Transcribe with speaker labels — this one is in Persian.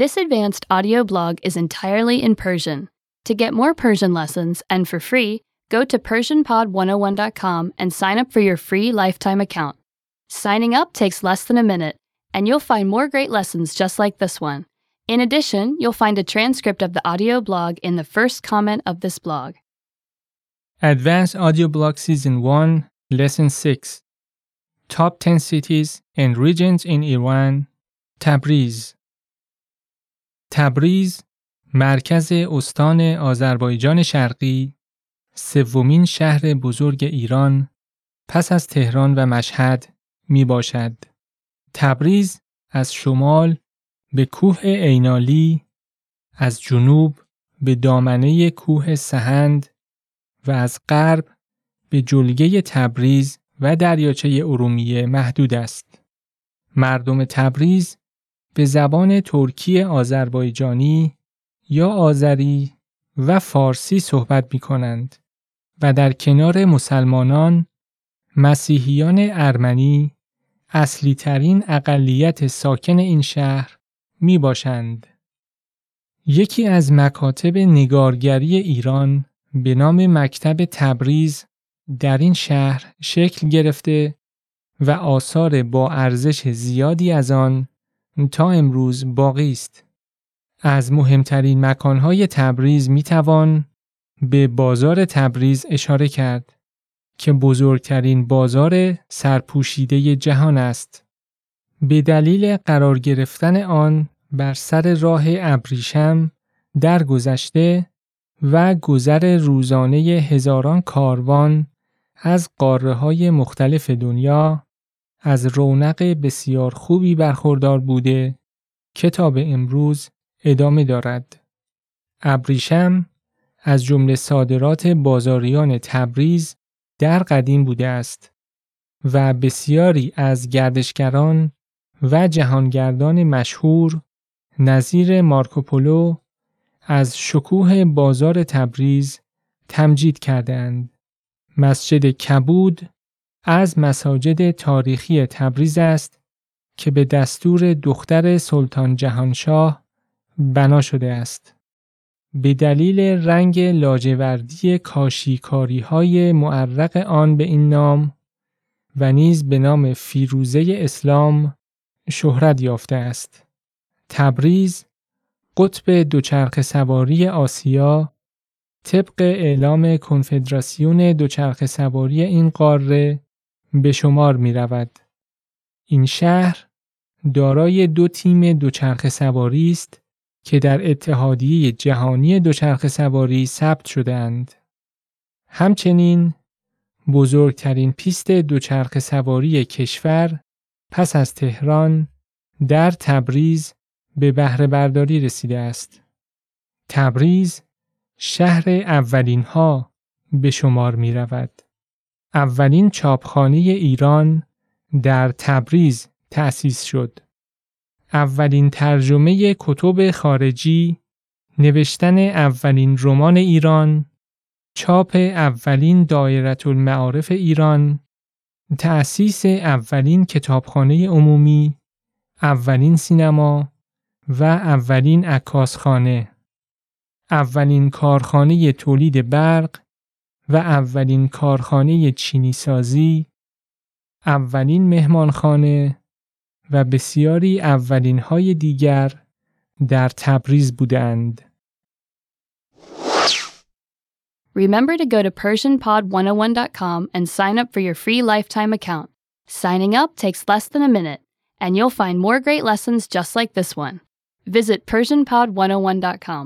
Speaker 1: This advanced audio blog is entirely in Persian. To get more Persian lessons and for free, go to PersianPod101.com and sign up for your free lifetime account. Signing up takes less than a minute, and you'll find more great lessons just like this one. In addition, you'll find a transcript of the audio blog in the first comment of this blog.
Speaker 2: Advanced Audio Blog Season 1, Lesson 6 Top 10 Cities and Regions in Iran, Tabriz. تبریز مرکز استان آذربایجان شرقی سومین شهر بزرگ ایران پس از تهران و مشهد می باشد. تبریز از شمال به کوه عینالی از جنوب به دامنه کوه سهند و از غرب به جلگه تبریز و دریاچه ارومیه محدود است. مردم تبریز به زبان ترکی آذربایجانی یا آذری و فارسی صحبت می کنند و در کنار مسلمانان مسیحیان ارمنی اصلی ترین اقلیت ساکن این شهر می باشند. یکی از مکاتب نگارگری ایران به نام مکتب تبریز در این شهر شکل گرفته و آثار با ارزش زیادی از آن تا امروز باقی است. از مهمترین مکانهای تبریز می توان به بازار تبریز اشاره کرد که بزرگترین بازار سرپوشیده جهان است. به دلیل قرار گرفتن آن بر سر راه ابریشم در گذشته و گذر روزانه هزاران کاروان از قاره های مختلف دنیا از رونق بسیار خوبی برخوردار بوده کتاب امروز ادامه دارد. ابریشم از جمله صادرات بازاریان تبریز در قدیم بوده است و بسیاری از گردشگران و جهانگردان مشهور نظیر مارکوپولو از شکوه بازار تبریز تمجید کردند. مسجد کبود از مساجد تاریخی تبریز است که به دستور دختر سلطان جهانشاه بنا شده است. به دلیل رنگ لاجوردی کاشیکاری های معرق آن به این نام و نیز به نام فیروزه اسلام شهرت یافته است. تبریز قطب دوچرخ سواری آسیا طبق اعلام کنفدراسیون دوچرخ سواری این قاره به شمار می رود. این شهر دارای دو تیم دوچرخ سواری است که در اتحادیه جهانی دوچرخه سواری ثبت شدهاند. همچنین بزرگترین پیست دوچرخه سواری کشور پس از تهران در تبریز به بهره برداری رسیده است. تبریز شهر اولین ها به شمار می رود. اولین چاپخانه ایران در تبریز تأسیس شد. اولین ترجمه کتب خارجی، نوشتن اولین رمان ایران، چاپ اولین دایره المعارف ایران، تأسیس اولین کتابخانه عمومی، اولین سینما و اولین عکاسخانه، اولین کارخانه تولید برق و اولین کارخانه چینی سازی، اولین مهمانخانه و بسیاری اولین های دیگر در تبریز بودند.
Speaker 1: Remember to go to PersianPod101.com and sign up for your free lifetime account. Signing up takes less than a minute, and you'll find more great lessons just like this one. Visit PersianPod101.com.